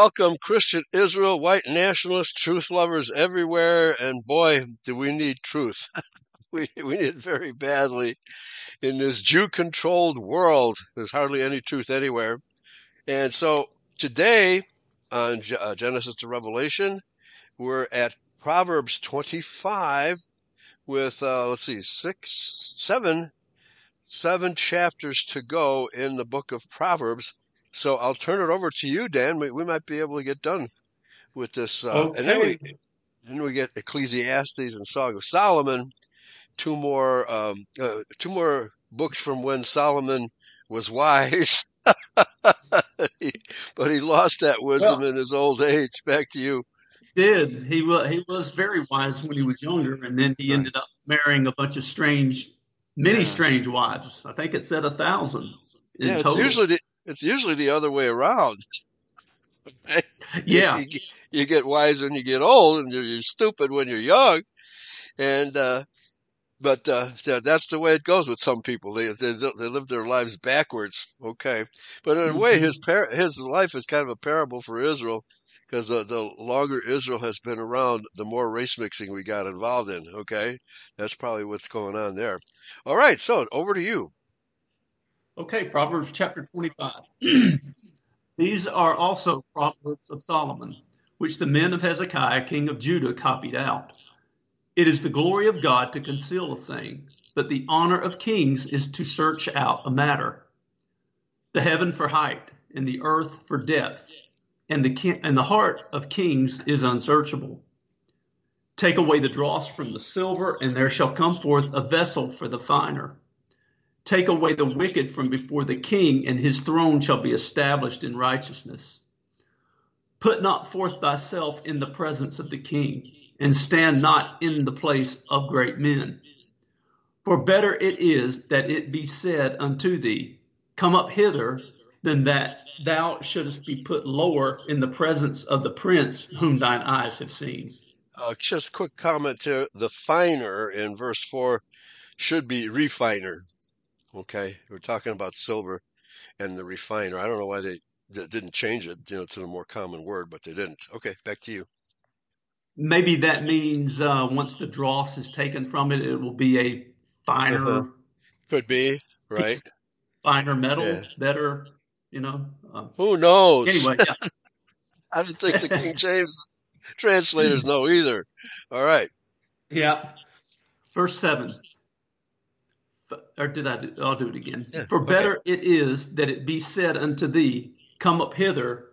welcome, Christian Israel, white nationalists, truth lovers everywhere, and boy, do we need truth. we, we need it very badly in this Jew controlled world. There's hardly any truth anywhere. And so today on uh, Genesis to Revelation, we're at Proverbs 25 with, uh, let's see, six, seven, seven chapters to go in the book of Proverbs. So I'll turn it over to you, Dan. We, we might be able to get done with this. Uh, okay. And then we, then we get Ecclesiastes and Song of Solomon, two more, um, uh, two more books from when Solomon was wise. but he lost that wisdom well, in his old age. Back to you. Did he was he was very wise when he was younger, and then he ended up marrying a bunch of strange, many yeah. strange wives. I think it said a thousand. yeah, total. it's usually the, it's usually the other way around. yeah, you, you, you, get wise when you get old, and you're, you're stupid when you're young, and uh, but uh, that's the way it goes with some people. They, they they live their lives backwards. Okay, but in a way, his mm-hmm. par- his life is kind of a parable for Israel because the, the longer Israel has been around, the more race mixing we got involved in. Okay, that's probably what's going on there. All right, so over to you. Okay, Proverbs chapter twenty-five. These are also Proverbs of Solomon, which the men of Hezekiah, king of Judah, copied out. It is the glory of God to conceal a thing, but the honor of kings is to search out a matter. The heaven for height, and the earth for depth, and the, and the heart of kings is unsearchable. Take away the dross from the silver, and there shall come forth a vessel for the finer. Take away the wicked from before the king, and his throne shall be established in righteousness. Put not forth thyself in the presence of the king and stand not in the place of great men. For better it is that it be said unto thee, Come up hither, than that thou shouldest be put lower in the presence of the prince whom thine eyes have seen. Uh, just quick comment to the finer in verse 4 should be refiner. Okay, we're talking about silver and the refiner. I don't know why they, they didn't change it, you know, to a more common word, but they didn't. Okay, back to you. Maybe that means uh, once the dross is taken from it, it will be a finer. Uh-huh. Could be right. Finer metal, yeah. better. You know. Uh, Who knows? Anyway, yeah. I don't think the King James translators know either. All right. Yeah. Verse seven. Or did I? Do, I'll do it again. Yeah. For better okay. it is that it be said unto thee, Come up hither,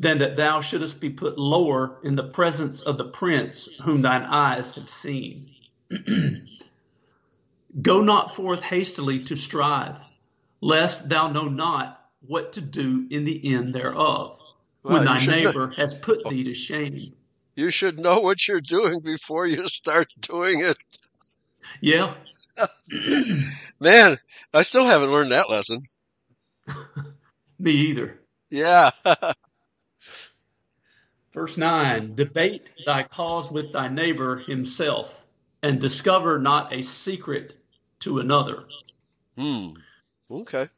than that thou shouldest be put lower in the presence of the prince whom thine eyes have seen. Go not forth hastily to strive, lest thou know not what to do in the end thereof, well, when thy neighbor know. has put thee to shame. You should know what you're doing before you start doing it. Yeah. Man, I still haven't learned that lesson. Me either. Yeah. Verse 9 Debate thy cause with thy neighbor himself, and discover not a secret to another. Hmm. Okay.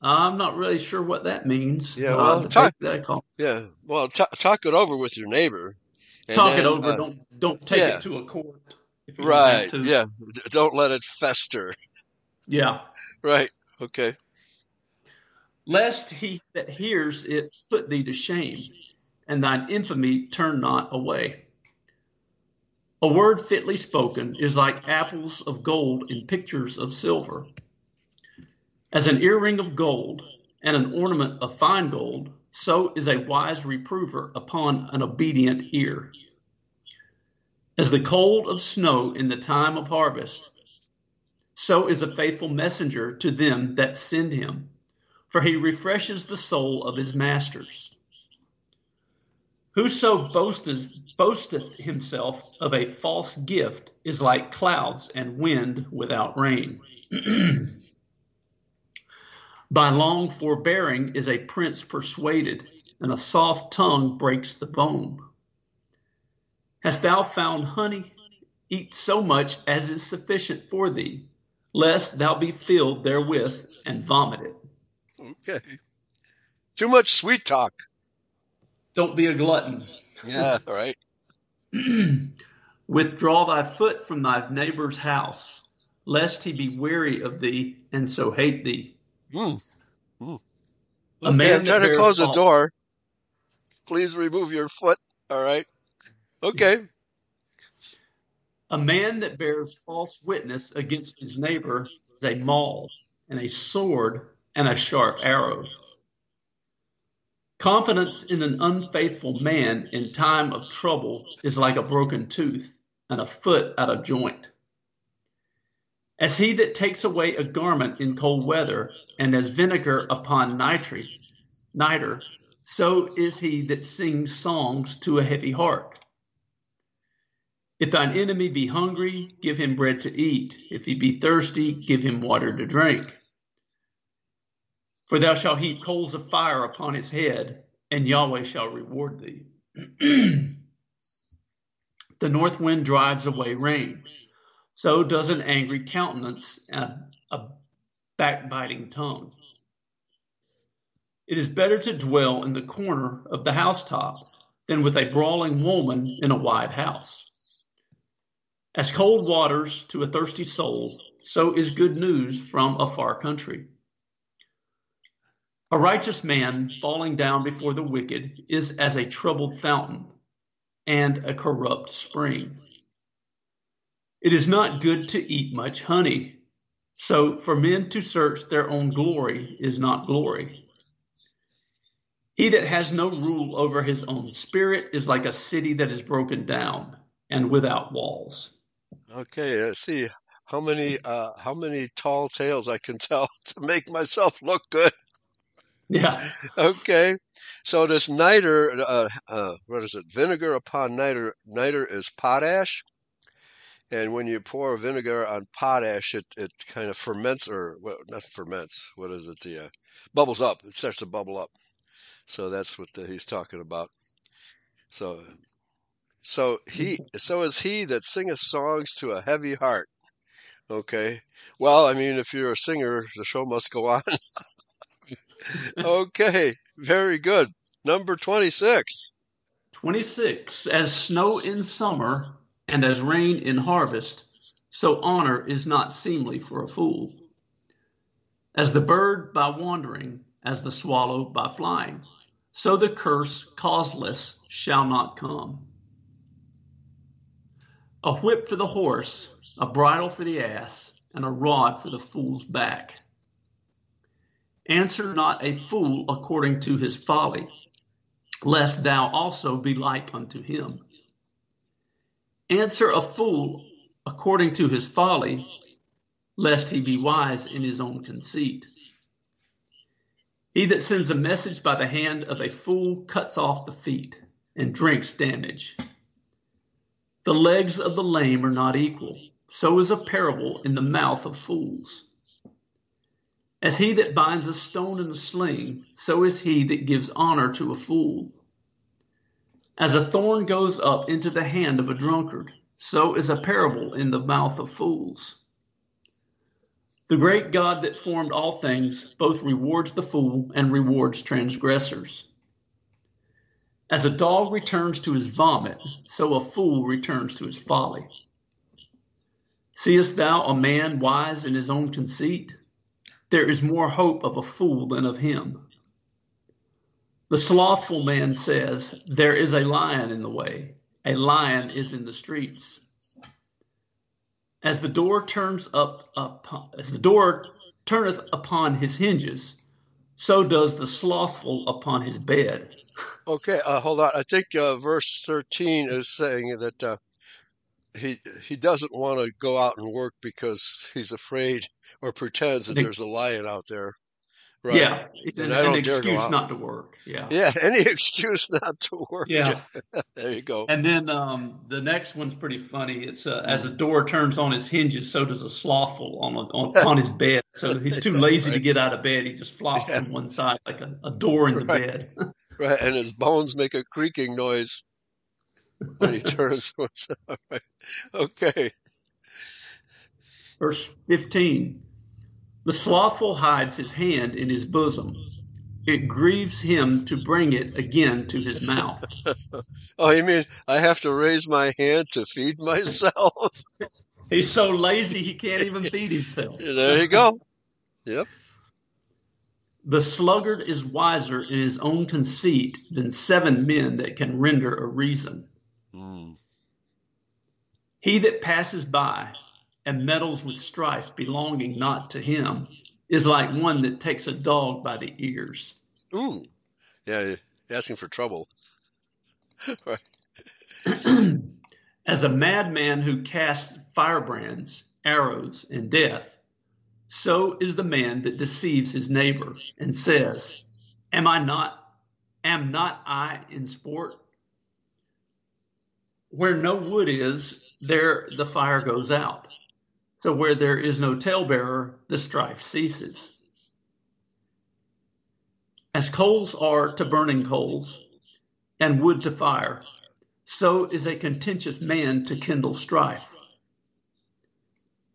I'm not really sure what that means. Yeah, well, talk, yeah, well, t- talk it over with your neighbor. Talk then, it over. Uh, don't don't take yeah. it to a court. Right. Yeah. Don't let it fester. Yeah. Right. Okay. Lest he that hears it put thee to shame, and thine infamy turn not away. A word fitly spoken is like apples of gold in pictures of silver. As an earring of gold and an ornament of fine gold, so is a wise reprover upon an obedient ear. As the cold of snow in the time of harvest, so is a faithful messenger to them that send him, for he refreshes the soul of his masters. Whoso boasteth, boasteth himself of a false gift is like clouds and wind without rain. By long forbearing is a prince persuaded, and a soft tongue breaks the bone. Hast thou found honey? Eat so much as is sufficient for thee, lest thou be filled therewith and vomit it. Okay. Too much sweet talk. Don't be a glutton. Yeah, right. Withdraw thy foot from thy neighbor's house, lest he be weary of thee and so hate thee. Mm. Mm. A man Okay, trying to close the false- door. Please remove your foot. All right. Okay. A man that bears false witness against his neighbor is a maul and a sword and a sharp arrow. Confidence in an unfaithful man in time of trouble is like a broken tooth and a foot out of joint. As he that takes away a garment in cold weather and as vinegar upon nitre, niter, so is he that sings songs to a heavy heart. If thine enemy be hungry, give him bread to eat. If he be thirsty, give him water to drink. For thou shalt heap coals of fire upon his head, and Yahweh shall reward thee. the north wind drives away rain. So does an angry countenance and a backbiting tongue. It is better to dwell in the corner of the housetop than with a brawling woman in a wide house. As cold waters to a thirsty soul, so is good news from a far country. A righteous man falling down before the wicked is as a troubled fountain and a corrupt spring. It is not good to eat much honey, so for men to search their own glory is not glory. He that has no rule over his own spirit is like a city that is broken down and without walls. Okay. Let's see how many uh, how many tall tales I can tell to make myself look good. Yeah. Okay. So this niter, uh, uh, what is it? Vinegar upon niter. Niter is potash. And when you pour vinegar on potash, it, it kind of ferments, or well, not ferments. What is it? The uh, bubbles up. It starts to bubble up. So that's what the, he's talking about. So, so he, mm-hmm. so is he that singeth songs to a heavy heart. Okay. Well, I mean, if you're a singer, the show must go on. okay. Very good. Number 26. 26. As snow in summer and as rain in harvest, so honor is not seemly for a fool. As the bird by wandering, as the swallow by flying, so the curse causeless shall not come. A whip for the horse, a bridle for the ass, and a rod for the fool's back. Answer not a fool according to his folly, lest thou also be like unto him. Answer a fool according to his folly, lest he be wise in his own conceit. He that sends a message by the hand of a fool cuts off the feet and drinks damage. The legs of the lame are not equal, so is a parable in the mouth of fools. As he that binds a stone in a sling, so is he that gives honor to a fool. As a thorn goes up into the hand of a drunkard, so is a parable in the mouth of fools. The great God that formed all things both rewards the fool and rewards transgressors. As a dog returns to his vomit, so a fool returns to his folly. Seest thou a man wise in his own conceit? There is more hope of a fool than of him. The slothful man says, There is a lion in the way, a lion is in the streets. As the door turns up, up as the door turneth upon his hinges, so does the slothful upon his bed. Okay, uh, hold on. I think uh, verse 13 is saying that uh, he he doesn't want to go out and work because he's afraid or pretends that The- there's a lion out there. Right. Yeah, it's And an, I don't an dare go excuse out. not to work. Yeah. Yeah, any excuse not to work. Yeah. there you go. And then um, the next one's pretty funny. It's uh, as a door turns on his hinges, so does a slothful on, on upon his bed. So he's too lazy to get out of bed. He just flops Yeah. from one side like a, a door in the Right. bed. Right, and his bones make a creaking noise when he turns. Right. Okay. Verse 15 The slothful hides his hand in his bosom, it grieves him to bring it again to his mouth. Oh, you mean I have to raise my hand to feed myself? He's so lazy he can't even feed himself. there you go. Yep. The sluggard is wiser in his own conceit than seven men that can render a reason. Mm. He that passes by and meddles with strife belonging not to him is like one that takes a dog by the ears. Ooh. Yeah, you're asking for trouble. right. As a madman who casts firebrands, arrows, and death, so is the man that deceives his neighbor and says, Am I not, am not I in sport? Where no wood is, there the fire goes out. So where there is no talebearer, the strife ceases. As coals are to burning coals, and wood to fire, so is a contentious man to kindle strife.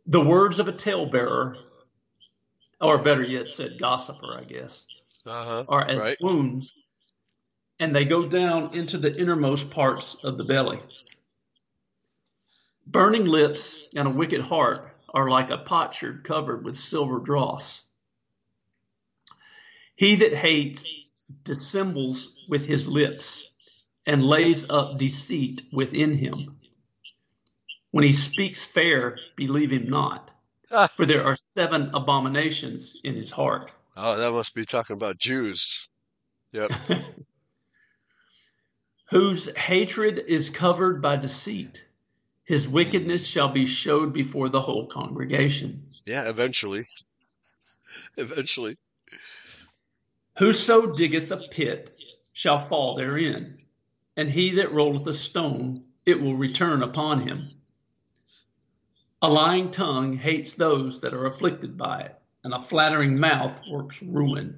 The words of a talebearer, or better yet said, gossiper, I guess, Uh-huh. are as Right. wounds, and they go down into the innermost parts of the belly. Burning lips and a wicked heart are like a potsherd covered with silver dross. He that hates dissembles with his lips and lays up deceit within him. When he speaks fair, believe him not. for there are seven abominations in his heart. Oh, that must be talking about Jews. Yep. whose hatred is covered by deceit. His wickedness shall be showed before the whole congregation. Yeah, eventually. Eventually. Whoso diggeth a pit shall fall therein, and he that rolleth a stone, it will return upon him. A lying tongue hates those that are afflicted by it, and a flattering mouth works ruin.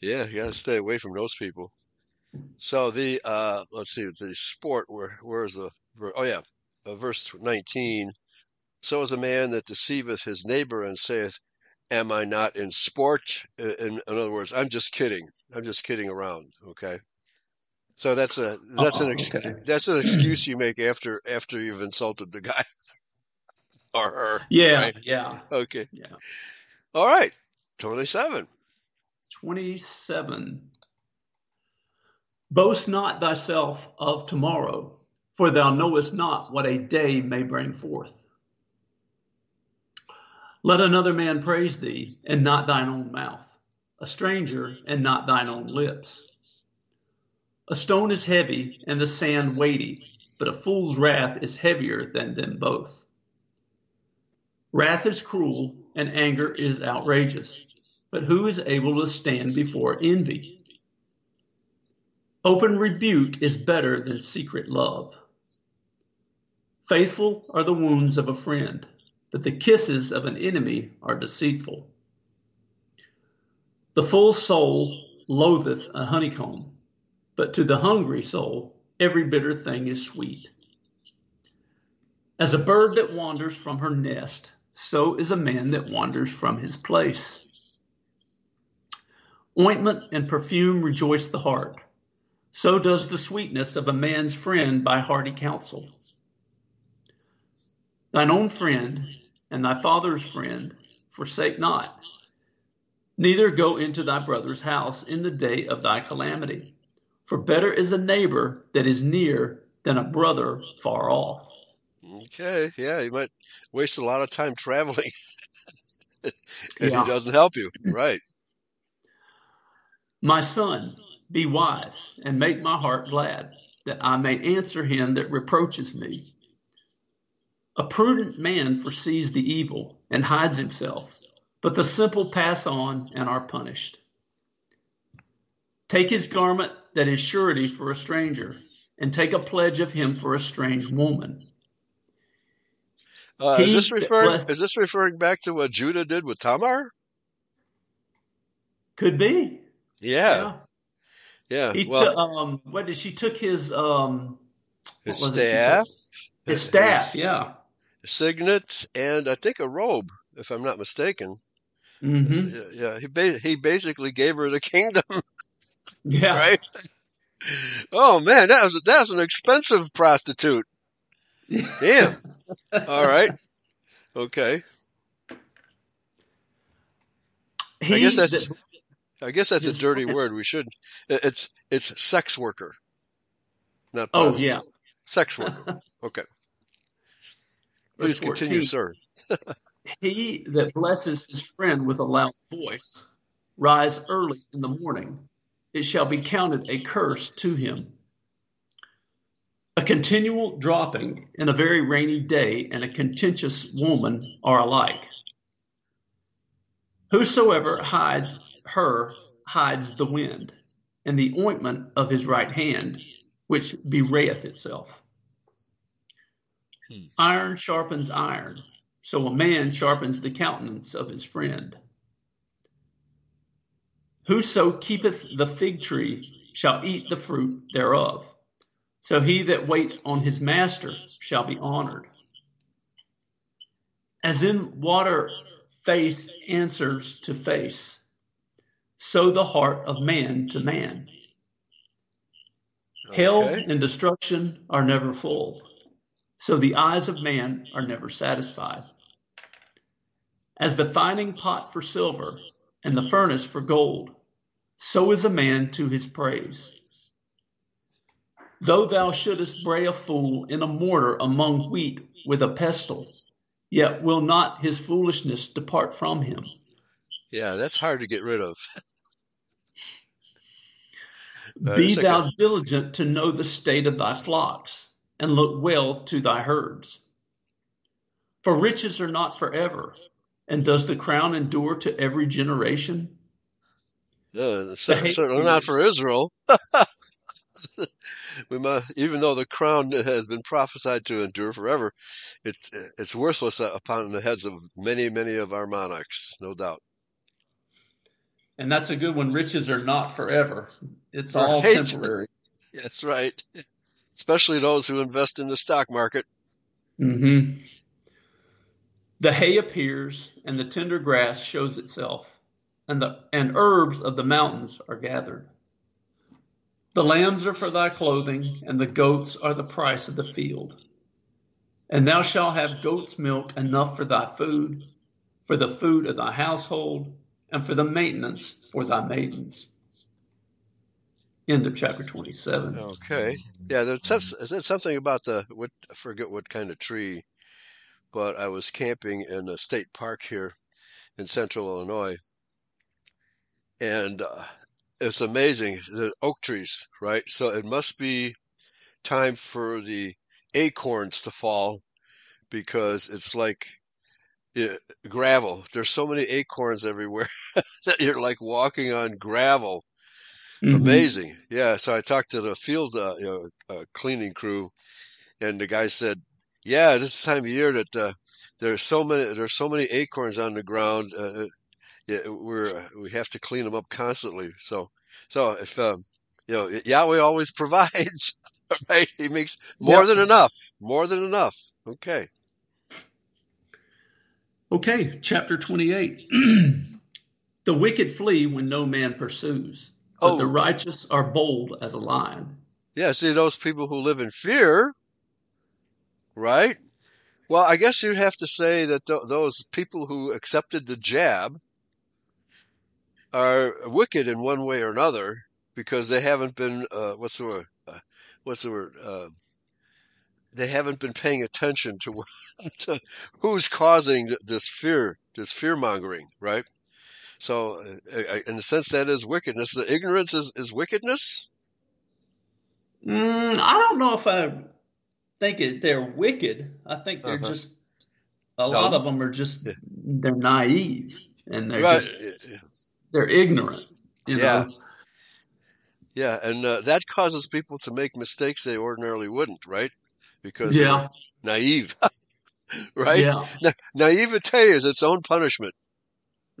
Yeah, you gotta stay away from those people. So the uh let's see the sport where where is the oh yeah uh, verse nineteen. So is a man that deceiveth his neighbor and saith, "Am I not in sport?" In, in other words, I'm just kidding. I'm just kidding around. Okay. So that's a that's Uh-oh, ex- okay. that's an excuse you make after after you've insulted the guy or her. Yeah, Right. yeah, Okay. yeah. All right. Twenty seven. 27. Boast not thyself of tomorrow, for thou knowest not what a day may bring forth. Let another man praise thee, and not thine own mouth, a stranger, and not thine own lips. A stone is heavy, and the sand weighty, but a fool's wrath is heavier than them both. Wrath is cruel, and anger is outrageous. But who is able to stand before envy? Open rebuke is better than secret love. Faithful are the wounds of a friend, but the kisses of an enemy are deceitful. The full soul loatheth a honeycomb, but to the hungry soul every bitter thing is sweet. As a bird that wanders from her nest, so is a man that wanders from his place. Ointment and perfume rejoice the heart. So does the sweetness of a man's friend by hearty counsel. Thine own friend and thy father's friend forsake not. Neither go into thy brother's house in the day of thy calamity. For better is a neighbor that is near than a brother far off. Okay. Yeah, you might waste a lot of time traveling if Yeah. he doesn't help you. Right. My son, be wise and make my heart glad, that I may answer him that reproaches me. A prudent man foresees the evil and hides himself, but the simple pass on and are punished. Take his garment that is surety for a stranger, and take a pledge of him for a strange woman. Uh, is this referring? blessed- Is this referring back to what Judah did with Tamar? Could be. Yeah, yeah. He well, took um what did she took his um his staff, his staff, his yeah. signet, and I think a robe, if I'm not mistaken. Mm-hmm. Yeah, yeah. He ba- he basically gave her the kingdom, Yeah. right? Oh man, that was that was an expensive prostitute. Damn. All right. Okay. He I guess that's that- I guess that's a dirty word. We should. It's it's sex worker, not Oh prostitute. yeah. sex worker. Okay. Please continue, 14. sir. He that blesses his friend with a loud voice, rise early in the morning, it shall be counted a curse to him. A continual dropping in a very rainy day and a contentious woman are alike. Whosoever hides her hides the wind, and the ointment of his right hand, which bewrayeth itself. Hmm. Iron sharpens iron, so a man sharpens the countenance of his friend. Whoso keepeth the fig tree shall eat the fruit thereof. So he that waits on his master shall be honored. As in water face answers to face, so the heart of man to man. Hell and destruction are never full, so the eyes of man are never satisfied. As the fining pot for silver and the furnace for gold, so is a man to his praise. Though thou shouldest bray a fool in a mortar among wheat with a pestle, yet will not his foolishness depart from him. Yeah, that's hard to get rid of. Uh, Be like thou diligent to know the state of thy flocks, and look well to thy herds. For riches are not forever, and does the crown endure to every generation? Uh, cer- hate certainly not for Israel. we must, even though the crown has been prophesied to endure forever, it, it's worthless upon the heads of many, many of our monarchs, no doubt. And that's a good one. Riches are not forever. It's all temporary. That's right. Especially those who invest in the stock market. hmm The hay appears, and the tender grass shows itself, and the and herbs of the mountains are gathered. The lambs are for thy clothing, and the goats are the price of the field. And thou shalt have goat's milk enough for thy food, for the food of thy household, and for the maintenance for thy maidens. End of chapter 27. Okay. Yeah, there's some, something about the, what, I forget what kind of tree, but I was camping in a state park here in central Illinois. And uh, it's amazing, the oak trees, right? So it must be time for the acorns to fall because it's like uh, gravel. There's so many acorns everywhere that you're like walking on gravel. Mhm. Amazing. Yeah. So I talked to the field uh, you know, uh, cleaning crew, and the guy said, "Yeah, this time of year that uh, there's so many there's so many acorns on the ground. Yeah, we're uh, we have to clean them up constantly. So so if um, you know Yahweh always provides, right? He makes more Yep. than enough, more than enough. Okay. Okay, chapter 28. the wicked flee when no man pursues, but Oh. the righteous are bold as a lion. Yeah, see those people who live in fear, right? Well, I guess you'd have to say that th- those people who accepted the jab are wicked in one way or another because they haven't been uh, what's the word? Uh, what's the word? Uh, they haven't been paying attention to, to who's causing this fear, this fear mongering, right? So, uh, in a sense, that is wickedness. The ignorance is, is wickedness. Mm, I don't know if I think it, they're wicked. I think they're Uh-huh. just, a lot No. of them are just, they're naive and they're right. just, they're ignorant. You Yeah. know? Yeah, and uh, that causes people to make mistakes they ordinarily wouldn't, right? Because Yeah. naive, right? Yeah. Na- naivete is its own punishment.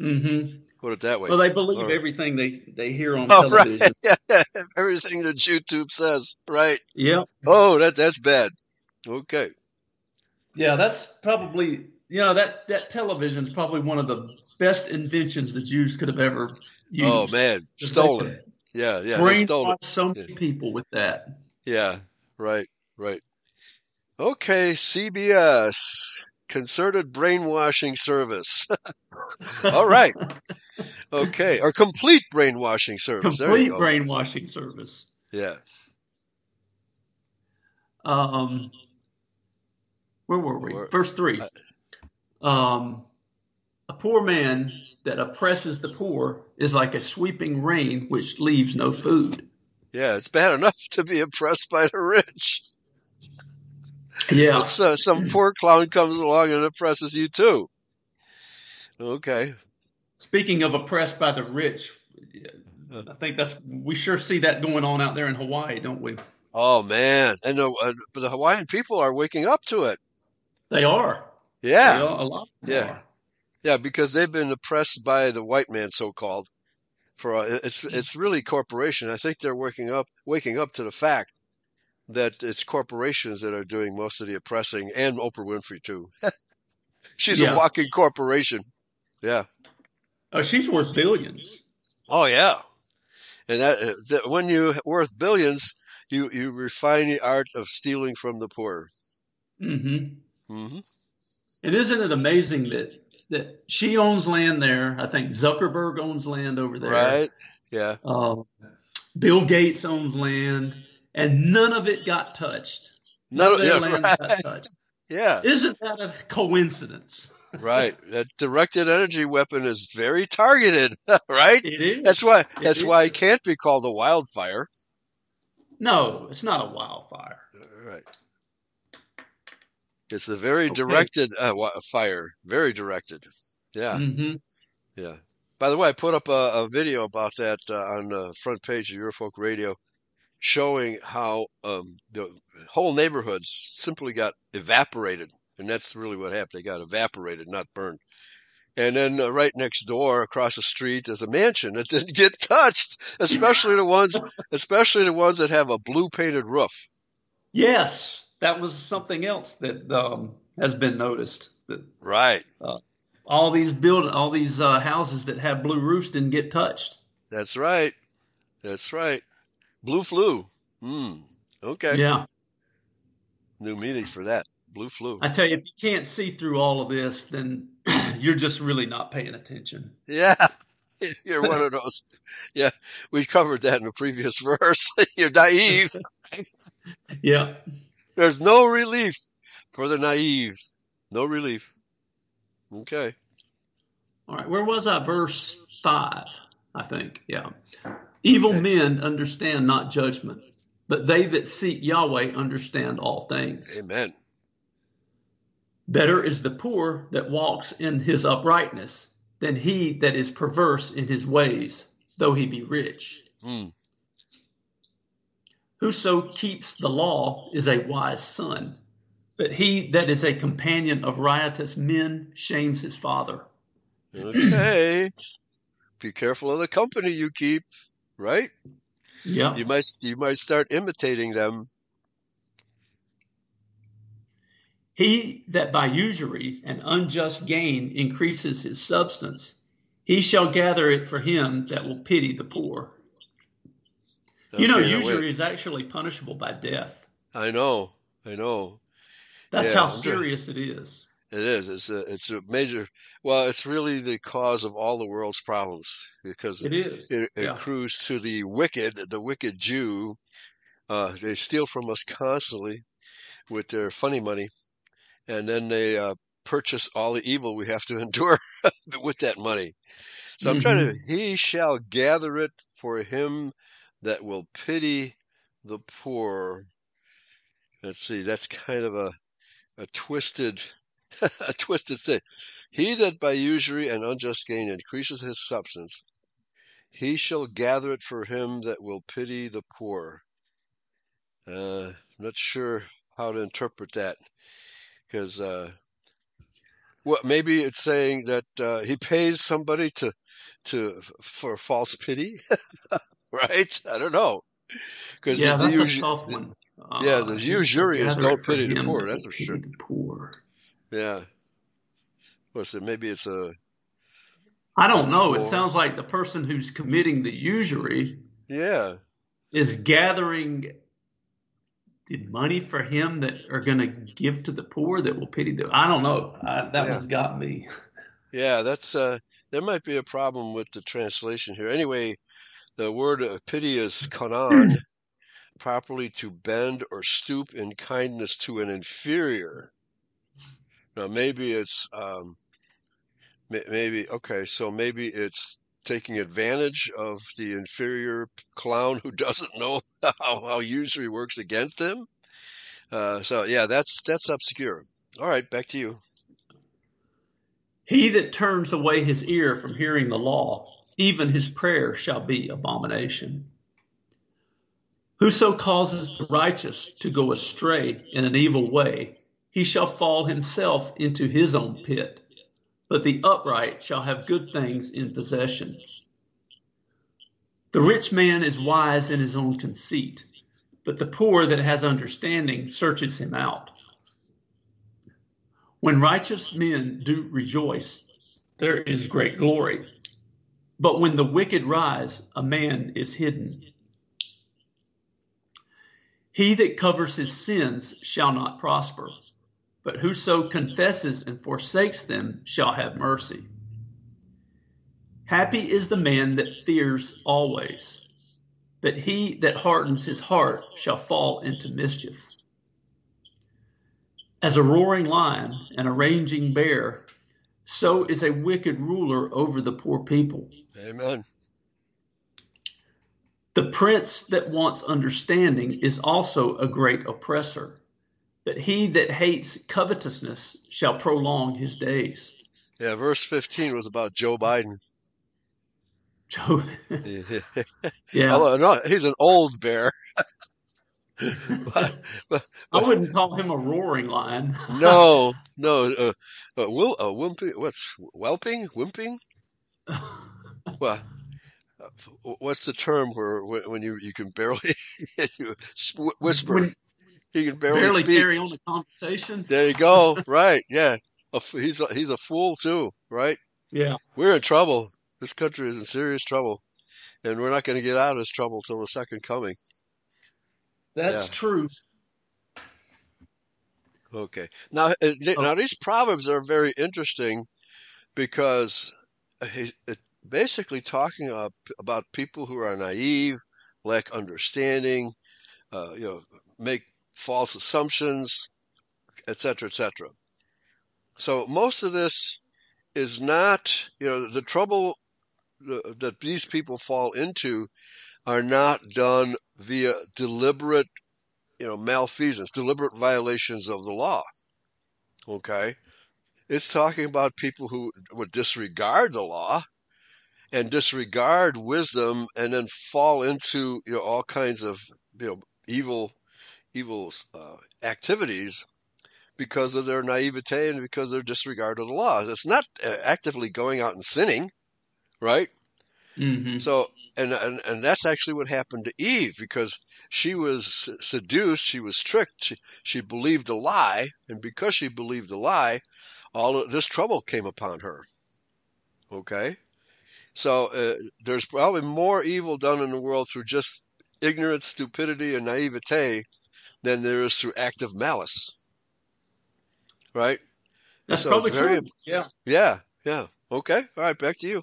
Mm-hmm. Put it that way. Well, they believe Or- everything they, they hear on oh, right. television. Yeah, everything that YouTube says, right? Yeah. Oh, that that's bad. Okay. Yeah, that's probably you know that that television is probably one of the best inventions the Jews could have ever used. Oh man, stolen. Yeah, yeah, they stole Brainwashed it. so many people with that. Yeah, right, right. Okay, CBS, concerted brainwashing service. All right. Okay, or complete brainwashing service. Complete brainwashing service. Yeah. Um, where were we? Verse three. Um, a poor man that oppresses the poor is like a sweeping rain which leaves no food. Yeah, it's bad enough to be oppressed by the rich. Yeah. Uh, some poor clown comes along and oppresses you too. Okay. Speaking of oppressed by the rich, I think that's we sure see that going on out there in Hawaii, don't we? Oh man, and the, uh, the Hawaiian people are waking up to it. They are. They Yeah, are, a lot. Yeah. are. Yeah, because they've been oppressed by the white man, so called. For uh, it's it's really corporation. I think they're waking up waking up to the fact that it's corporations that are doing most of the oppressing, and Oprah Winfrey too. She's Yeah. a walking corporation. Yeah. Oh, she's worth billions. Oh yeah, and that, uh, that when you worth billions, you you refine the art of stealing from the poor. Mm-hmm. Mm-hmm. And isn't it amazing that that she owns land there? I think Zuckerberg owns land over there. Right? Yeah. Um, Bill Gates owns land, and none of it got touched. None No, of their yeah, land right. got touched. Yeah. Isn't that a coincidence? Right. That directed energy weapon is very targeted. right. It is. That's why. That's is. why it can't be called a wildfire. no, it's not a wildfire. Right. It's a very Okay. directed uh, fire. Very directed. Yeah. hmm Yeah. By the way, I put up a, a video about that uh, on the front page of Eurofolk Radio, showing how um, the whole neighborhoods simply got evaporated, and that's really what happened. They got evaporated, not burned. And then uh, right next door, across the street, there's a mansion that didn't get touched, especially the ones, especially the ones that have a blue painted roof. Yes, that was something else that um, has been noticed. That Right. all these build, all these uh, houses that have blue roofs didn't get touched. That's right. That's right. Blue flu. Hmm. Okay. Yeah, New meaning for that. Blue flu. I tell you, if you can't see through all of this, then you're just really not paying attention. Yeah. You're one of those. Yeah. We covered that in a previous verse. You're naive. Yeah. There's no relief for the naive. No relief. Okay. All right, where was I? Verse five, I think. Yeah. Evil Okay. men understand not judgment, but they that seek Yahweh understand all things. Amen. Better is the poor that walks in his uprightness than he that is perverse in his ways, though he be rich. Hmm. Whoso keeps the law is a wise son, but he that is a companion of riotous men shames his father. Okay. Be careful of the company you keep, right? Yeah. You might you might start imitating them. He that by usury and unjust gain increases his substance, he shall gather it for him that will pity the poor. You know, Okay, now wait. usury is actually punishable by death. I know. I know. That's Yeah, how serious it is. It is. It's a it's a major well, it's really the cause of all the world's problems because It is. it, it Yeah. accrues to the wicked, the wicked Jew. Uh, they steal from us constantly with their funny money, and then they uh, purchase all the evil we have to endure with that money. So I'm trying to. He shall gather it for him that will pity the poor. Let's see. That's kind of a a twisted, a twisted thing. He that by usury and unjust gain increases his substance, he shall gather it for him that will pity the poor. Uh, not sure how to interpret that because uh, what maybe it's saying that uh, he pays somebody to to for false pity, right? I don't know because Yeah, the, that's a tough one. yeah, the he usurious don't pity the poor, that's for sure. The poor. yeah. What's it? Maybe it's a I don't know. It sounds like the person who's committing the usury Yeah. is gathering the money for him that are going to give to the poor that will pity them. I don't know. I, that Yeah. one's got me. Yeah, that's uh there might be a problem with the translation here. Anyway, the word pity is kanan, properly to bend or stoop in kindness to an inferior. Now maybe it's um maybe okay, so maybe it's taking advantage of the inferior clown who doesn't know how, how usury works against them. Uh, so yeah, that's that's obscure. All right, back to you. He that turns away his ear from hearing the law, even his prayer shall be abomination. Whoso causes the righteous to go astray in an evil way, he shall fall himself into his own pit. But the upright shall have good things in possession. The rich man is wise in his own conceit, but the poor that has understanding searches him out. When righteous men do rejoice, there is great glory. But when the wicked rise, a man is hidden. He that covers his sins shall not prosper, but whoso confesses and forsakes them shall have mercy. Happy is the man that fears always, but he that hardens his heart shall fall into mischief. As a roaring lion and a raging bear, so is a wicked ruler over the poor people. Amen. The prince that wants understanding is also a great oppressor, but he that hates covetousness shall prolong his days. Yeah, verse 15 was about Joe Biden. So, yeah, Although, no, he's an old bear. But- but- I wouldn't call him a roaring lion. no, no. Uh, uh, will, uh, wimping, what's whelping? Wimping? Well, uh, what's the term where when, you, you can barely you whisper? When- he can barely, barely speak. carry on the conversation. There you go. right. Yeah. He's a, he's a fool too. Right. Yeah, We're in trouble. This country is in serious trouble, and we're not going to get out of this trouble till the second coming. That's Yeah. true. Okay. Now, uh, now these proverbs are very interesting because he's it's basically talking about people who are naive, lack understanding, uh, you know, make false assumptions, etc., etc. So most of this is not, you know, the trouble uh, that these people fall into are not done via deliberate you know, malfeasance, deliberate violations of the law. Okay? It's talking about people who would disregard the law and disregard wisdom and then fall into, you know, all kinds of, you know, evil, evil uh, activities because of their naivete and because of their disregard of the law. It's not uh, actively going out and sinning, right? hmm So, and, and and that's actually what happened to Eve because she was seduced, she was tricked, she, she believed a lie, and because she believed the lie, all of this trouble came upon her. Okay, so uh, there's probably more evil done in the world through just ignorance, stupidity, and naivete than there is through active malice. Right? That's So probably very- true. Yeah. Yeah, yeah. Okay, all right. Back to you.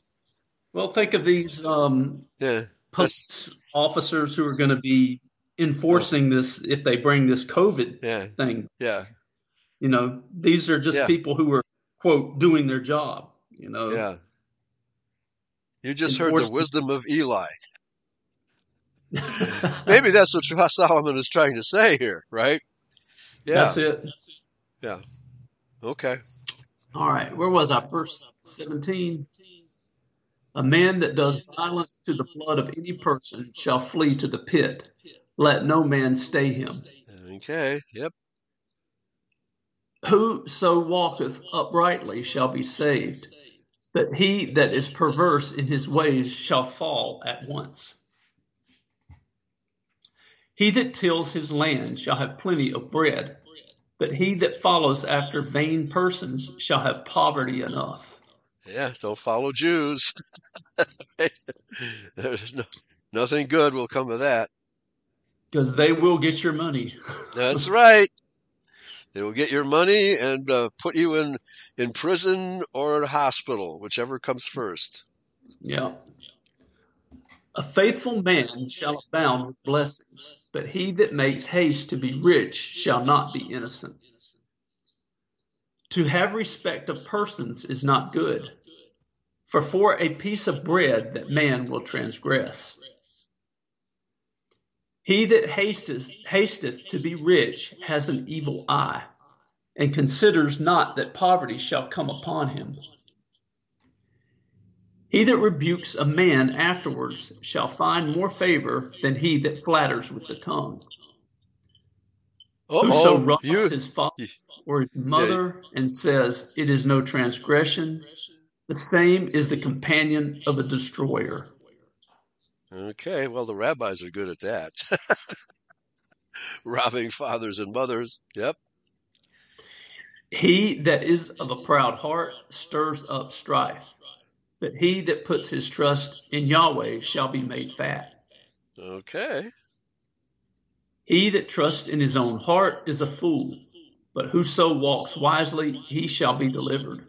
Well, think of these um, Yeah, police officers who are going to be enforcing this if they bring this COVID yeah, thing. yeah, You know, these are just Yeah. people who are quote doing their job. You know, yeah. You just heard the wisdom of Eli. Maybe that's what Solomon is trying to say here, right? Yeah. That's it. Yeah. Okay. All right. Where was I? Verse 17. A man that does violence to the blood of any person shall flee to the pit. Let no man stay him. Okay. Yep. Whoso walketh uprightly shall be saved, but he that is perverse in his ways shall fall at once. He that tills his land shall have plenty of bread, but he that follows after vain persons shall have poverty enough. Yeah, don't follow Jews. There's no, nothing good will come of that. Because they will get your money. That's right. They will get your money and uh, put you in in prison or a hospital, whichever comes first. Yeah. A faithful man shall abound with blessings, but he that makes haste to be rich shall not be innocent. To have respect of persons is not good, for for a piece of bread that man will transgress. He that hasteth, hasteth to be rich has an evil eye, and considers not that poverty shall come upon him. He that rebukes a man afterwards shall find more favor than he that flatters with the tongue. Uh-oh, Whoso wrongs you, his father or his mother and says, It is no transgression, the same is the companion of a destroyer. okay, well, the rabbis are good at that. Robbing fathers and mothers. Yep. He that is of a proud heart stirs up strife, but he that puts his trust in Yahweh shall be made fat. Okay. He that trusts in his own heart is a fool, but whoso walks wisely, he shall be delivered.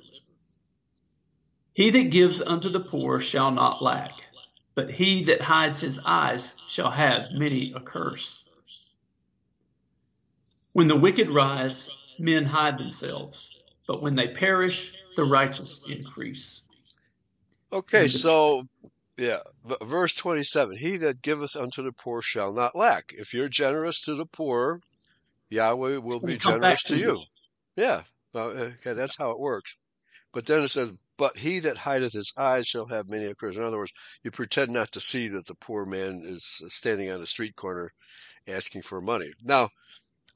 He that gives unto the poor shall not lack, but he that hides his eyes shall have many a curse. When the wicked rise, men hide themselves, but when they perish, the righteous increase. Okay, so yeah, verse 27 He that giveth unto the poor shall not lack. If you're generous to the poor, Yahweh will be generous to to you. Yeah, okay, that's how it works. But then it says, But he that hideth his eyes shall have many a curse. In other words, you pretend not to see that the poor man is standing on a street corner asking for money. Now,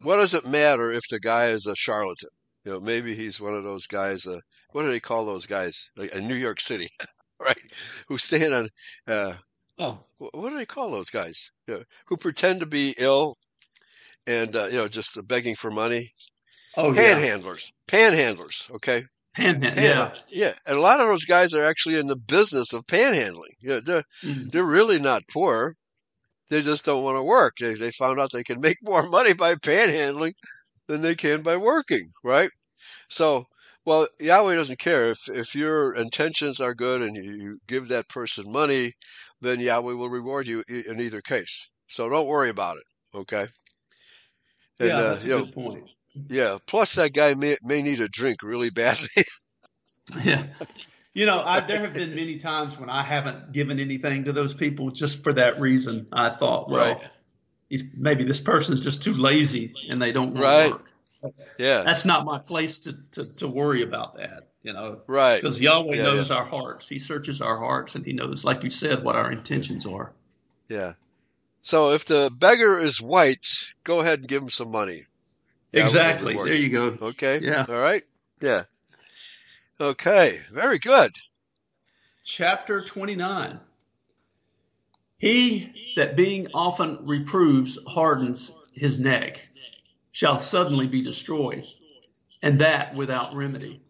what does it matter if the guy is a charlatan? You know, maybe he's one of those guys. Uh, what do they call those guys like in New York City, right? Who stand on. Uh, oh, what do they call those guys? You know, who pretend to be ill and uh, you know just begging for money. Oh, Panhandlers, panhandlers. Okay, Panhandle, yeah, yeah. yeah. And a lot of those guys are actually in the business of panhandling. You know, they're Mm. they're really not poor. They just don't want to work. They they found out they can make more money by panhandling than they can by working, right? So, well, Yahweh doesn't care if if your intentions are good and you, give that person money, then Yahweh will reward you in either case. So don't worry about it, okay? And yeah, uh, that's a you know, good point. yeah. Plus, that guy may may need a drink really badly. Yeah. You know, I, there have been many times when I haven't given anything to those people just for that reason. I thought, well, Right. he's, maybe this person's just too lazy and they don't want Right. to work. Yeah, That's not my place to, to, to worry about that, you know, right. because Yahweh Yeah, knows our hearts. He searches our hearts and he knows, like you said, what our intentions are. Yeah. So if the beggar is white, go ahead and give him some money. Will exactly. There you go. Okay. Yeah. All right. Yeah. Okay. Very good. Chapter 29. He that being often reproves hardens his neck shall suddenly be destroyed, and that without remedy.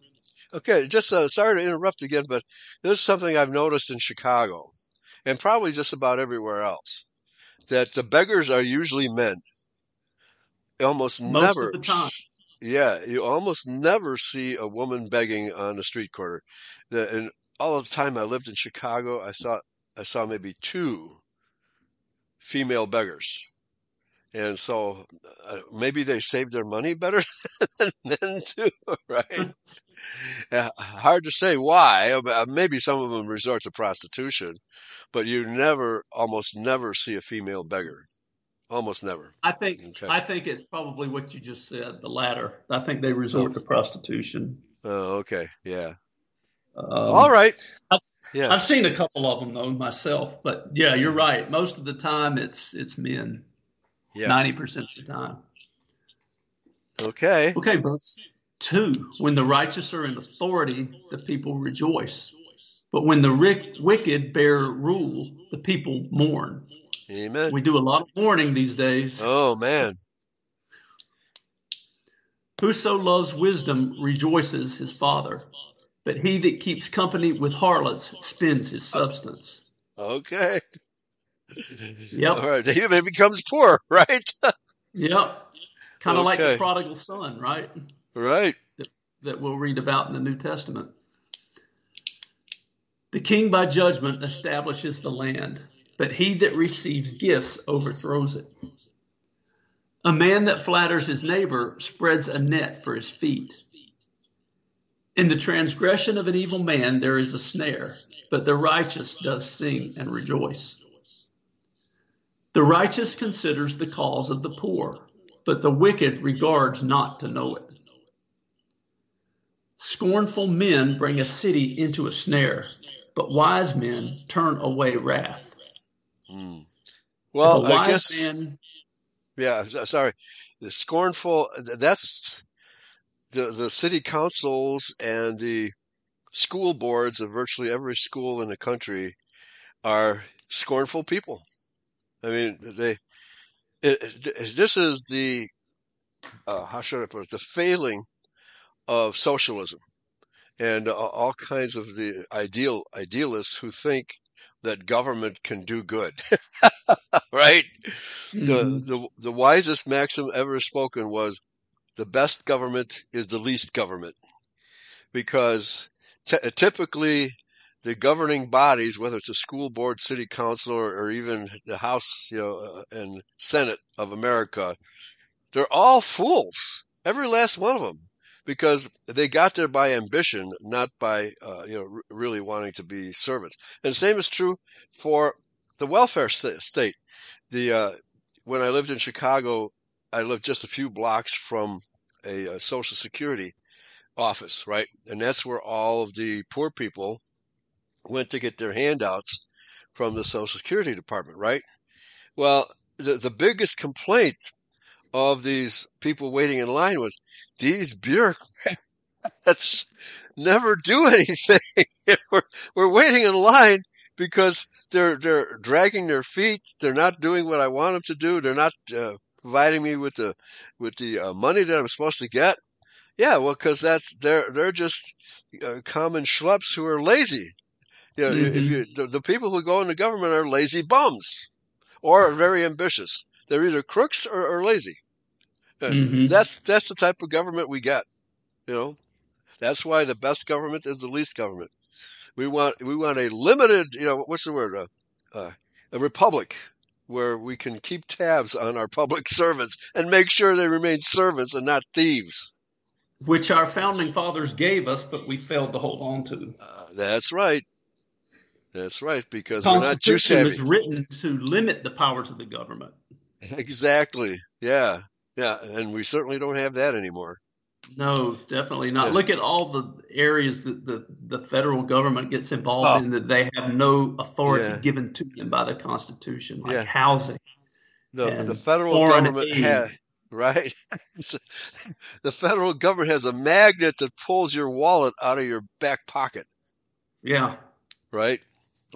Okay. Just uh, sorry to interrupt again, but this is something I've noticed in Chicago, and probably just about everywhere else, that the beggars are usually men. Almost Most never. of the time. Yeah, you almost never see a woman begging on the street corner. The, and all the time I lived in Chicago, I thought I saw maybe two female beggars. And so uh, maybe they saved their money better than men too, right? Uh, hard to say why. Uh, Maybe some of them resort to prostitution, but you never, almost never see a female beggar. Almost never. I think Okay. I think it's probably what you just said, the latter. I think they resort to prostitution. Oh, okay. Yeah. Um, All right. I've, Yeah. I've seen a couple of them though myself, but yeah, you're right. Most of the time, it's it's men. Yeah. Ninety percent of the time. Okay. Okay, verse 2. When the righteous are in authority, the people rejoice. But when the rick, wicked bear rule, the people mourn. Amen. We do a lot of mourning these days. Oh man. Whoso loves wisdom rejoices his father, but he that keeps company with harlots spends his substance. Okay. Yep. All right. He becomes poor, right? Yep. Kind of like the prodigal son, right? right. That we'll read about in the New Testament. The king by judgment establishes the land, but he that receives gifts overthrows it. A man that flatters his neighbor spreads a net for his feet. In the transgression of an evil man there is a snare, but the righteous does sing and rejoice. The righteous considers the cause of the poor, but the wicked regards not to know it. Scornful men bring a city into a snare, but wise men turn away wrath. If Well, wise I guess. man, Yeah. Sorry. The scornful, that's the the city councils and the school boards of virtually every school in the country are scornful people. I mean, they. It, this is the uh, how should I put it? The failing of socialism and uh, all kinds of the ideal idealists who think that government can do good. right? The, Mhm. the the wisest maxim ever spoken was the best government is the least government. Because t- typically the governing bodies, whether it's a school board, city council, or, or even the House, you know, uh, and Senate of America, they're all fools. Every last one of them. Because they got there by ambition, not by, uh, you know, r- really wanting to be servants. And the same is true for the welfare sta- state. The, uh, when I lived in Chicago, I lived just a few blocks from a, uh social security office, right? And that's where all of the poor people went to get their handouts from the social security department, right? Well, the, the biggest complaint of these people waiting in line was these bureaucrats never do anything. we're, we're waiting in line because they're they're dragging their feet. They're not doing what I want them to do. They're not uh, providing me with the with the uh, money that I'm supposed to get. Yeah, well, because that's they're they're just uh, common schleps who are lazy. You know, if Mhm. you the, the people who go into government are lazy bums, or are very ambitious. They're either crooks or, or lazy. Mhm. That's that's the type of government we get. You know, that's why the best government is the least government. We want we want a limited. You know, what's the word? Uh, uh, a republic where we can keep tabs on our public servants and make sure they remain servants and not thieves. which our founding fathers gave us, but we failed to hold on to. Uh, that's right. That's right because we're not Jew Constitution is written to limit the powers of the government. Exactly. Yeah. Yeah. And we certainly don't have that anymore. No, definitely not. Yeah. Look at all the areas that the, the federal government gets involved Oh. in that they have no authority Yeah. given to them by the Constitution, like Yeah. housing. The, the federal government has, right? the federal government has a magnet that pulls your wallet out of your back pocket, Yeah. right?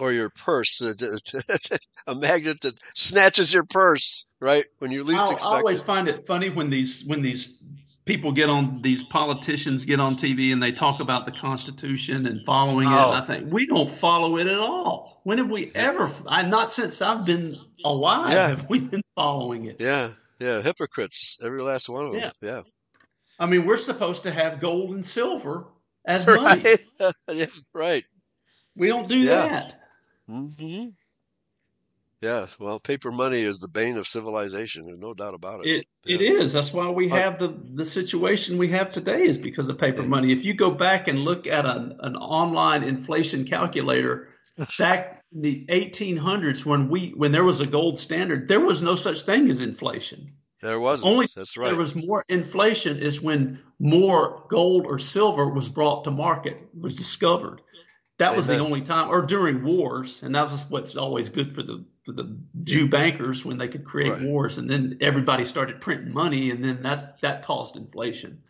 Or your purse. a magnet that snatches your purse, right? When you least I, I expect always it. find it funny when these when these people get on these politicians get on TV and they talk about the Constitution and following it. Oh. And I oh. think we don't follow it at all. When have we ever? I not since I've been alive Yeah. have we been following it. Yeah. Yeah. Hypocrites. Every last one of them. Yeah. I mean, we're supposed to have gold and silver as money. Right. yeah. Right. We don't do Yeah. that. Hmm Yeah, well, paper money is the bane of civilization. There's no doubt about it. It it Yeah. is. That's why we have the the situation we have today is because of paper Yeah. money. If you go back and look at an, an online inflation calculator back in the 1800s when we when there was a gold standard, there was no such thing as inflation. There wasn't. Only That's right. There was more inflation is when more gold or silver was brought to market, was discovered. That was the only time, or during wars, and that was what's always good for the for the Jew bankers when they could create Right. wars, and then everybody started printing money, and then that's that caused inflation.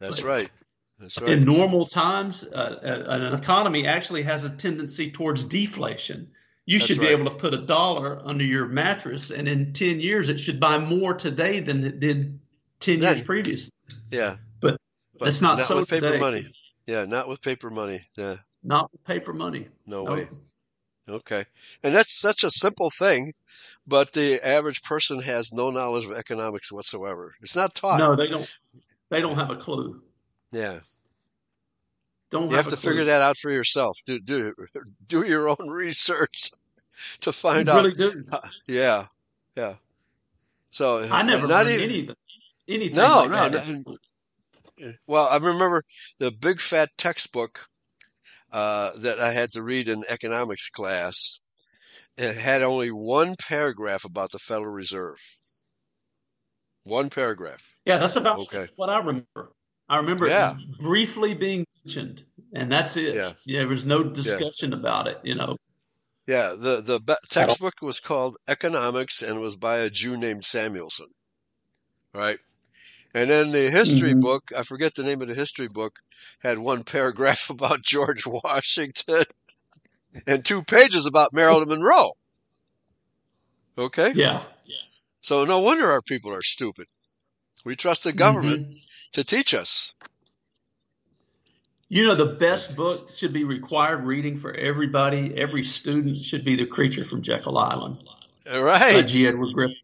That's but- right. That's right. In normal times, uh, uh, an economy actually has a tendency towards deflation. You That's should be right. able to put a dollar under your mattress, and in ten years, it should buy more today than it did ten years Right. previous. yeah. but But It's not, so with paper today. money. Yeah, not with paper money. Yeah, Not with paper money. no No. way. Okay. And that's such a simple thing, but the average person has no knowledge of economics whatsoever. It's not taught. No, they don't. They don't have a clue. Yeah. Don't You have a to clue. figure that out for yourself. Do do do your own research to You find out. really do. Uh, yeah. Yeah. So I never not learned even anything. Anything No, like no, no. Well, I remember the big fat textbook uh, that I had to read in economics class. It had only one paragraph about the Federal Reserve. One paragraph. Yeah, that's about Okay. what I remember. I remember Yeah. it briefly being mentioned, and that's it. Yeah. there was no discussion about it. You know. Yeah, the the be- textbook was called Economics and was by a Jew named Samuelson, right? And then the history Mhm. book, I forget the name of the history book, had one paragraph about George Washington and two pages about Marilyn Monroe. Okay, Yeah. so no wonder our people are stupid. We trust the government Mhm. to teach us. You know, the best book should be required reading for everybody. Every student should be The Creature from Jekyll Island by Right, G. Edward Griffin.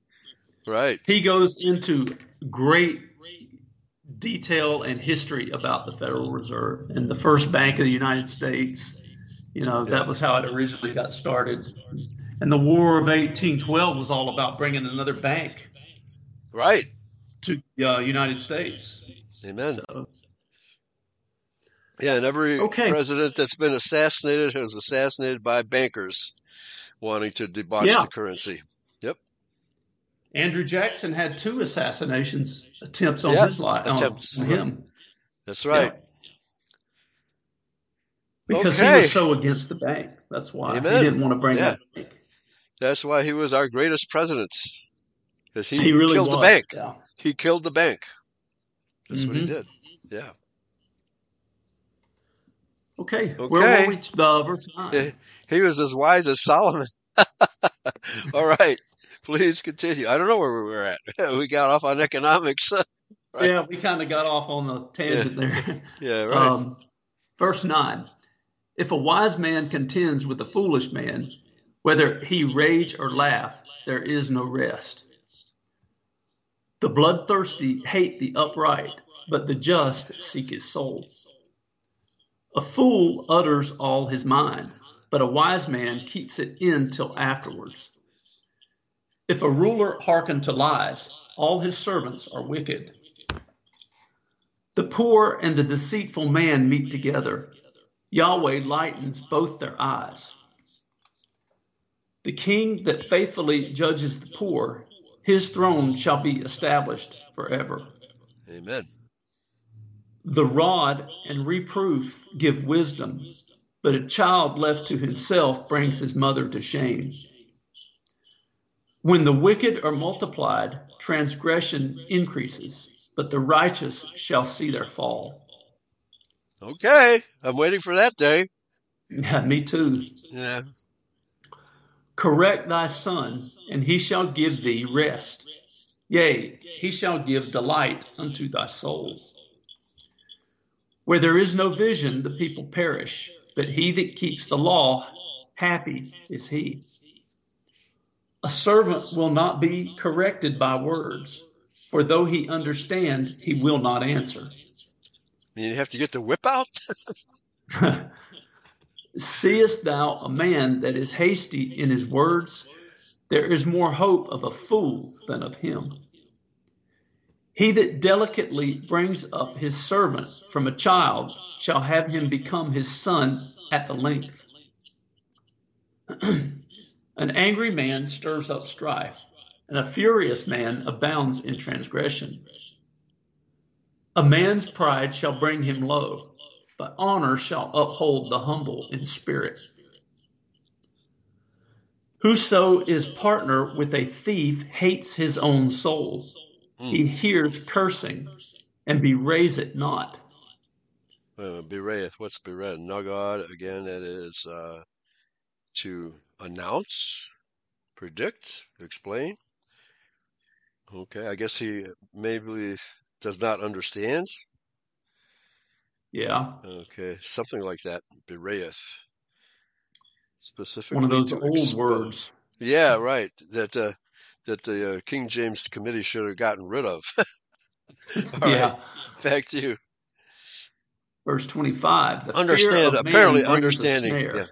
right, He goes into great detail and history about the Federal Reserve and the first bank of the United States. You know, Yeah. that was how it originally got started. And the War of 1812 was all about bringing another bank right. to the uh, United States. Amen. So, Yeah, and every Okay. president that's been assassinated was assassinated by bankers wanting to debauch Yeah. the currency. Andrew Jackson had two assassinations attempts on Yeah, his life, on, attempts. on him. That's right. Yeah. Because he was so against the bank. That's why Amen. he didn't want to bring Yeah. that bank. That's why he was our greatest president. Because he, He really killed was. the bank. Yeah. He killed the bank. That's what he Mhm. did. Yeah. Okay. okay. Where were we? Uh, verse 9. He was as wise as Solomon. All right. Please continue. I don't know where we were at. We got off on economics. Right. Yeah, we kind of got off on the tangent there. yeah, right. Um, verse 9 If a wise man contends with a foolish man, whether he rage or laugh, there is no rest. The bloodthirsty hate the upright, but the just seek his soul. A fool utters all his mind, but a wise man keeps it in till afterwards. If a ruler hearken to lies, all his servants are wicked. The poor and the deceitful man meet together. Yahweh lightens both their eyes. The king that faithfully judges the poor, his throne shall be established forever. Amen. The rod and reproof give wisdom, but a child left to himself brings his mother to shame. When the wicked are multiplied, transgression increases, but the righteous shall see their fall. Okay. I'm waiting for that day. Yeah, me too. Yeah. Correct thy son, and he shall give thee rest. Yea, he shall give delight unto thy soul. Where there is no vision, the people perish, but he that keeps the law, happy is he. A servant will not be corrected by words, for though he understand, he will not answer. You have to get the whip out? Seest thou a man that is hasty in his words? There is more hope of a fool than of him. He that delicately brings up his servant from a child shall have him become his son at the length. An angry man stirs up strife, and a furious man abounds in transgression. A man's pride shall bring him low, but honor shall uphold the humble in spirit. Whoso is partner with a thief hates his own soul. He hears cursing and bewrays it not. Uh, berayeth. What's berayeth? Nagad, again, that is uh, to announce, predict, explain. Okay, I guess he maybe does not understand. Yeah. Okay, something like that. Bereath. Specifically One of those old expose- words. Yeah, right. That uh, that the uh, King James Committee should have gotten rid of. All yeah. right, back to you. Verse 25. The fear Understand. of Apparently, understanding. Yeah.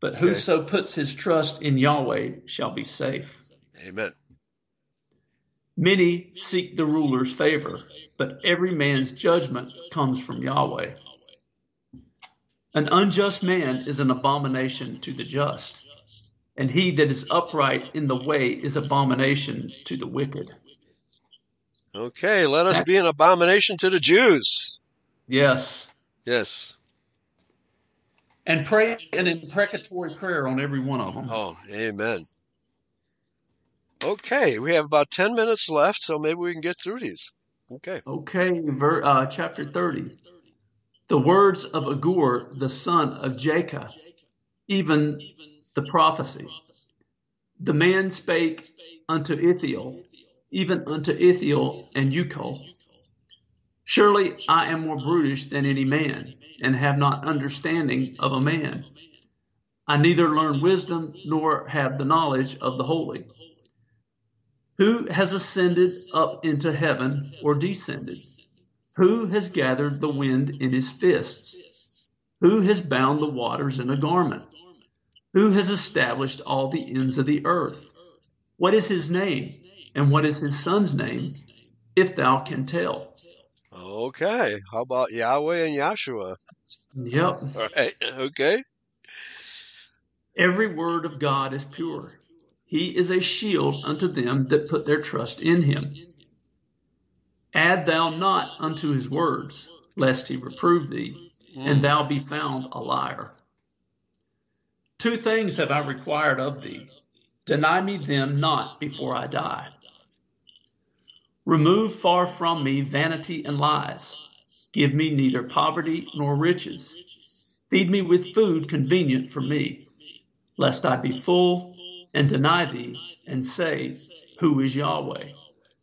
But Okay. whoso puts his trust in Yahweh shall be safe. Amen. Many seek the ruler's favor, but every man's judgment comes from Yahweh. An unjust man is an abomination to the just, and he that is upright in the way is abomination to the wicked. Okay, let us be an abomination to the Jews. Yes. Yes. And pray an imprecatory prayer on every one of them. Oh, amen. Okay, we have about 10 minutes left, so maybe we can get through these. Okay. Okay, ver, uh, chapter 30. The words of Agur, the son of Jacob, even the prophecy. The man spake unto Ithiel, even unto Ithiel and Ucal. Surely I am more brutish than any man, and have not understanding of a man. I neither learn wisdom nor have the knowledge of the holy. Who has ascended up into heaven or descended? Who has gathered the wind in his fists? Who has bound the waters in a garment? Who has established all the ends of the earth? What is his name? And what is his son's name? If thou can tell. Okay. How about Yahweh and Yahshua? Yep. All right. Okay. Every word of God is pure. He is a shield unto them that put their trust in him. Add thou not unto his words, lest he reprove thee, and mm. thou be found a liar. Two things have I required of thee. Deny me them not before I die. Remove far from me vanity and lies. Give me neither poverty nor riches. Feed me with food convenient for me, lest I be full and deny thee and say, Who is Yahweh?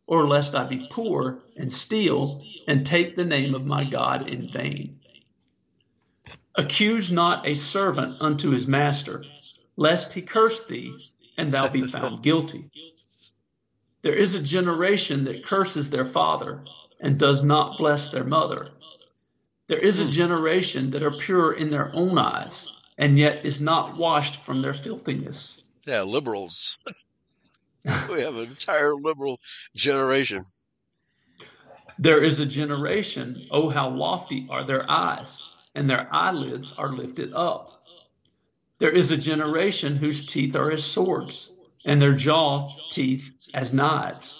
Or lest I be poor and steal and take the name of my God in vain. Accuse not a servant unto his master, lest he curse thee and thou be found guilty. There is a generation that curses their father and does not bless their mother. There is a hmm. generation that are pure in their own eyes and yet is not washed from their filthiness. Yeah, liberals. we have an entire liberal generation. There is a generation, oh, how lofty are their eyes, and their eyelids are lifted up. There is a generation whose teeth are as swords, and their jaw teeth as knives,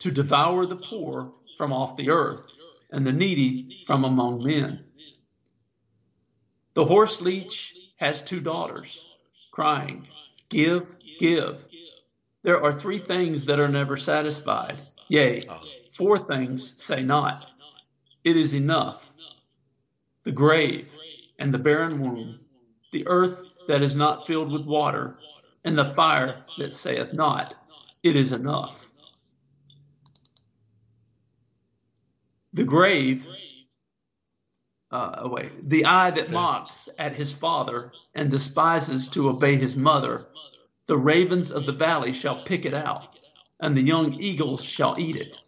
to devour the poor from off the earth, and the needy from among men. The horse leech has two daughters, crying, Give, give. There are three things that are never satisfied. Yea, four things say not. It is enough. The grave and the barren womb, the earth that is not filled with water, and the fire that saith not, It is enough. The grave, uh, wait, the eye that mocks at his father and despises to obey his mother, the ravens of the valley shall pick it out, and the young eagles shall eat it.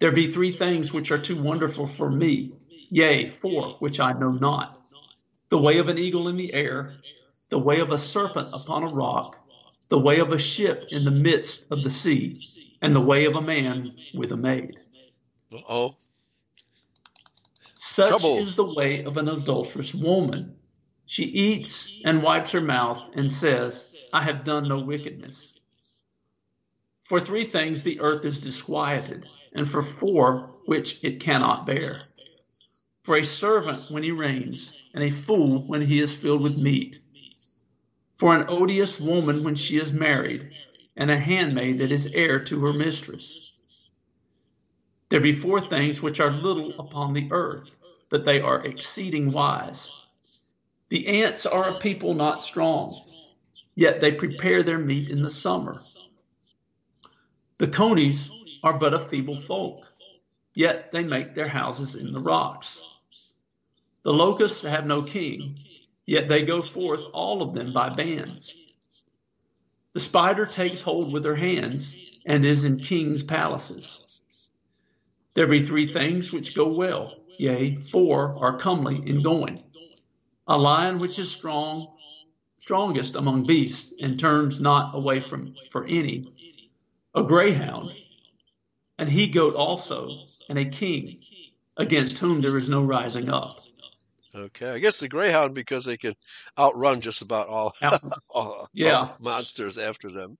There be three things which are too wonderful for me, yea, four which I know not. The way of an eagle in the air, the way of a serpent upon a rock, the way of a ship in the midst of the sea, and the way of a man with a maid. Oh, Such Trouble. is the way of an adulterous woman. She eats and wipes her mouth and says, I have done no wickedness. For three things the earth is disquieted, and for four which it cannot bear. For a servant when he reigns, and a fool when he is filled with meat. For an odious woman when she is married, and a handmaid that is heir to her mistress. There be four things which are little upon the earth, but they are exceeding wise. The ants are a people not strong, yet they prepare their meat in the summer. The conies are but a feeble folk, yet they make their houses in the rocks. The locusts have no king, yet they go forth all of them by bands. The spider takes hold with her hands and is in kings' palaces. There be three things which go well, yea, four are comely in going. A lion which is strong, strongest among beasts, and turns not away from for any. A greyhound, and he goat also, and a king, against whom there is no rising up. Okay, I guess the greyhound because they can outrun just about all, all, Yeah. all monsters after them,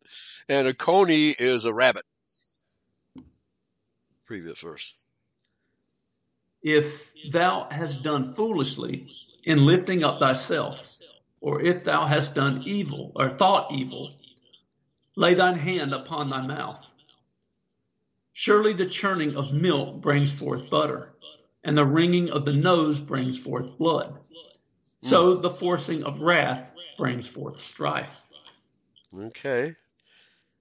and a coney is a rabbit. Previous verse. If thou hast done foolishly in lifting up thyself, or if thou hast done evil or thought evil, lay thine hand upon thy mouth. Surely the churning of milk brings forth butter, and the wringing of the nose brings forth blood. So the forcing of wrath brings forth strife. Okay.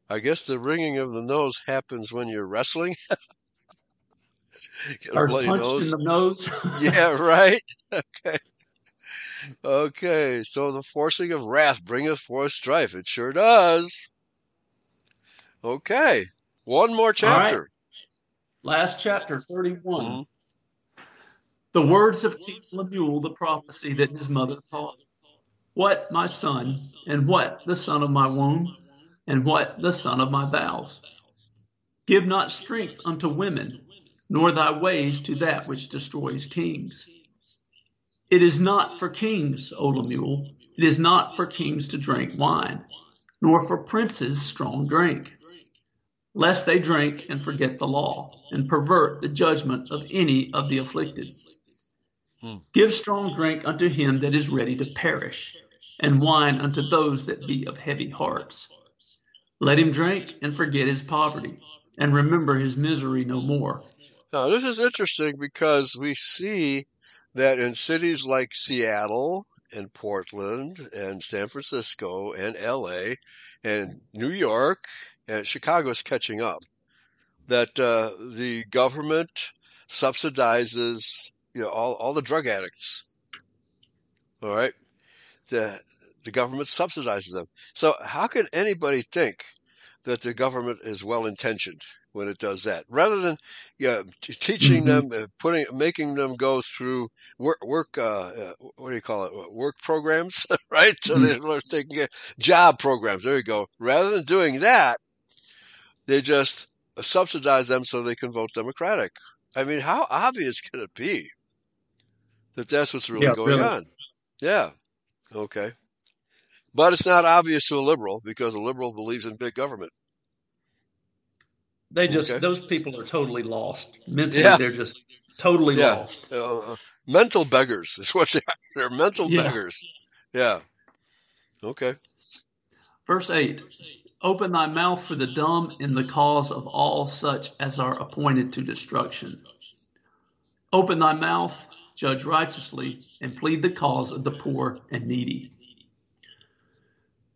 I guess the ringing of the nose happens when you're wrestling. Get a Or bloody punched nose. in the nose. yeah, right. Okay. Okay, so the forcing of wrath bringeth forth strife. It sure does. Okay, one more chapter. Last chapter, 31. Mhm. The words of King Lemuel, the prophecy that his mother taught. What, my son, and what, the son of my womb, and what, the son of my bowels? Give not strength unto women, nor thy ways to that which destroys kings. It is not for kings, O Lemuel, it is not for kings to drink wine, nor for princes strong drink, lest they drink and forget the law, and pervert the judgment of any of the afflicted. Give strong drink unto him that is ready to perish, and wine unto those that be of heavy hearts. Let him drink and forget his poverty, and remember his misery no more. Now, this is interesting because we see that in cities like Seattle and Portland and San Francisco and LA and New York and Chicago is catching up, that uh, the government subsidizes you know, all, all the drug addicts. All right? The, the government subsidizes them. So, how can anybody think that the government is well intentioned when it does that? Rather than yeah, t- teaching Mhm. them, uh, putting, making them go through work, work, uh, uh, what do you call it? Work programs, right? So Mhm. they learn taking care- job programs. There you go. Rather than doing that, they just subsidize them so they can vote Democratic. I mean, how obvious can it be that that's what's really Yeah, going really. on? Yeah. Okay. But it's not obvious to a liberal because a liberal believes in big government. They just, Okay. those people are totally lost. Mentally, Yeah. they're just totally Yeah. lost. Uh, mental beggars is what they are. They're mental Yeah. beggars. Yeah. Okay. Verse 8 Open thy mouth for the dumb in the cause of all such as are appointed to destruction. Open thy mouth, judge righteously, and plead the cause of the poor and needy.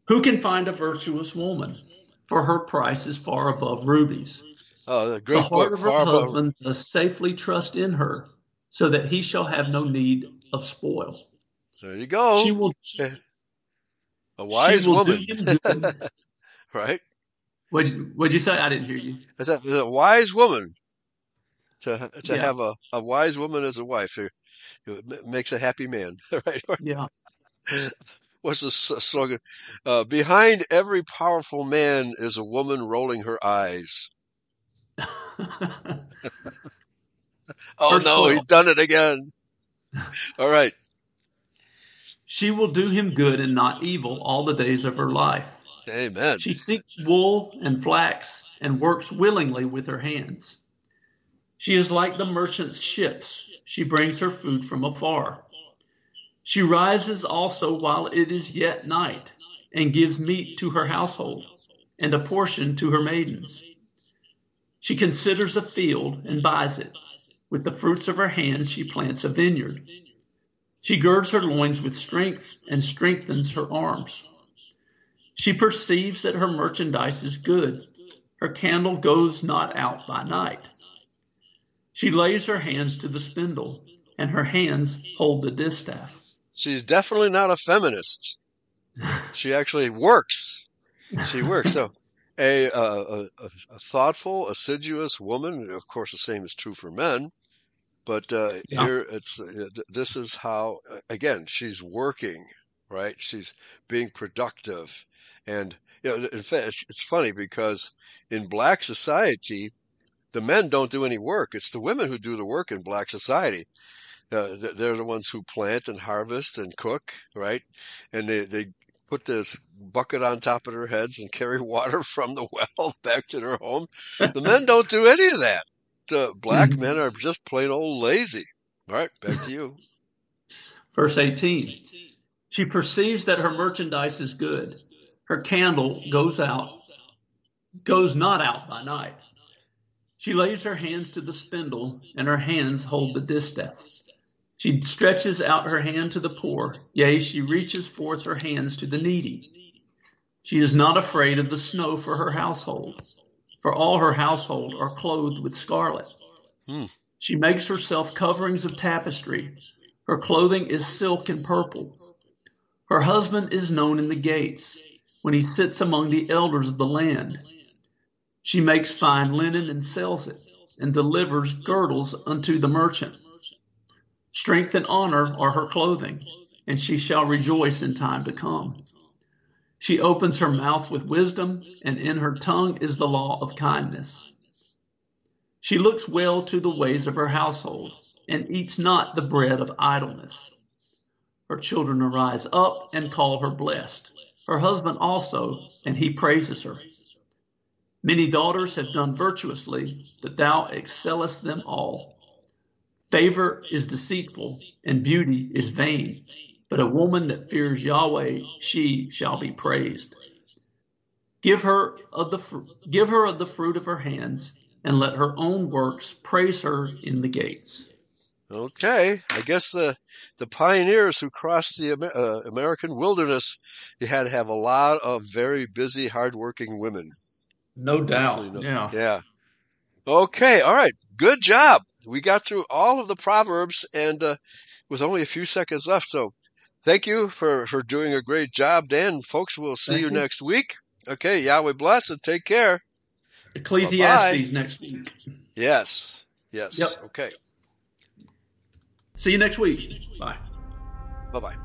Who can find a virtuous woman? For her price is far above rubies. Oh, a The heart of her Far above. husband does safely trust in her, so that he shall have no need of spoil. There you go. She will, a wise she will do woman. right? What'd, what'd you say? I didn't hear you. Is that a wise woman to to Yeah. have a, a wise woman as a wife? It it makes a happy man, right? Yeah. What's the slogan? Uh, behind every powerful man is a woman rolling her eyes. Oh Verse no, 12. he's done it again. All right. She will do him good and not evil all the days of her life. Amen. She seeks wool and flax and works willingly with her hands. She is like the merchant's ships. She brings her food from afar. She rises also while it is yet night and gives meat to her household and a portion to her maidens. She considers a field and buys it. With the fruits of her hands, she plants a vineyard. She girds her loins with strength and strengthens her arms. She perceives that her merchandise is good. Her candle goes not out by night. She lays her hands to the spindle and her hands hold the distaff. She's definitely not a feminist. She actually works. She works. So, a, a, a, thoughtful, assiduous woman. Of course, the same is true for men. But uh, yeah. here, it's uh, this is how. Again, she's working, right? She's being productive, and you know, in fact, it's funny because in black society, the men don't do any work. It's the women who do the work in black society. Uh, they're the ones who plant and harvest and cook, right? And they, they put this bucket on top of their heads and carry water from the well back to their home. The men don't do any of that. The black mm-hmm. men are just plain old lazy. All right, back to you. Verse 18. She perceives that her merchandise is good. Her candle goes out, goes not out by night. She lays her hands to the spindle, and her hands hold the distaff. She stretches out her hand to the poor, yea, she reaches forth her hands to the needy. She is not afraid of the snow for her household, for all her household are clothed with scarlet. Hmm. She makes herself coverings of tapestry. Her clothing is silk and purple. Her husband is known in the gates when he sits among the elders of the land. She makes fine linen and sells it, and delivers girdles unto the merchant. Strength and honor are her clothing, and she shall rejoice in time to come. She opens her mouth with wisdom, and in her tongue is the law of kindness. She looks well to the ways of her household, and eats not the bread of idleness. Her children arise up and call her blessed, her husband also, and he praises her. Many daughters have done virtuously, but thou excellest them all. Favor is deceitful and beauty is vain, but a woman that fears Yahweh, she shall be praised. Give her of the give her of the fruit of her hands, and let her own works praise her in the gates. Okay, I guess the the pioneers who crossed the uh, American wilderness, you had to have a lot of very busy, hardworking women. No doubt. No, yeah. Yeah. Okay. All right. Good job. We got through all of the proverbs and uh, with only a few seconds left. So, thank you for for doing a great job, Dan. Folks, we'll see you, you, next week. Okay. Yahweh bless and take care. Ecclesiastes Bye-bye. next week. Yes. Yes. Yep. Okay. See you next week. Bye. Bye bye.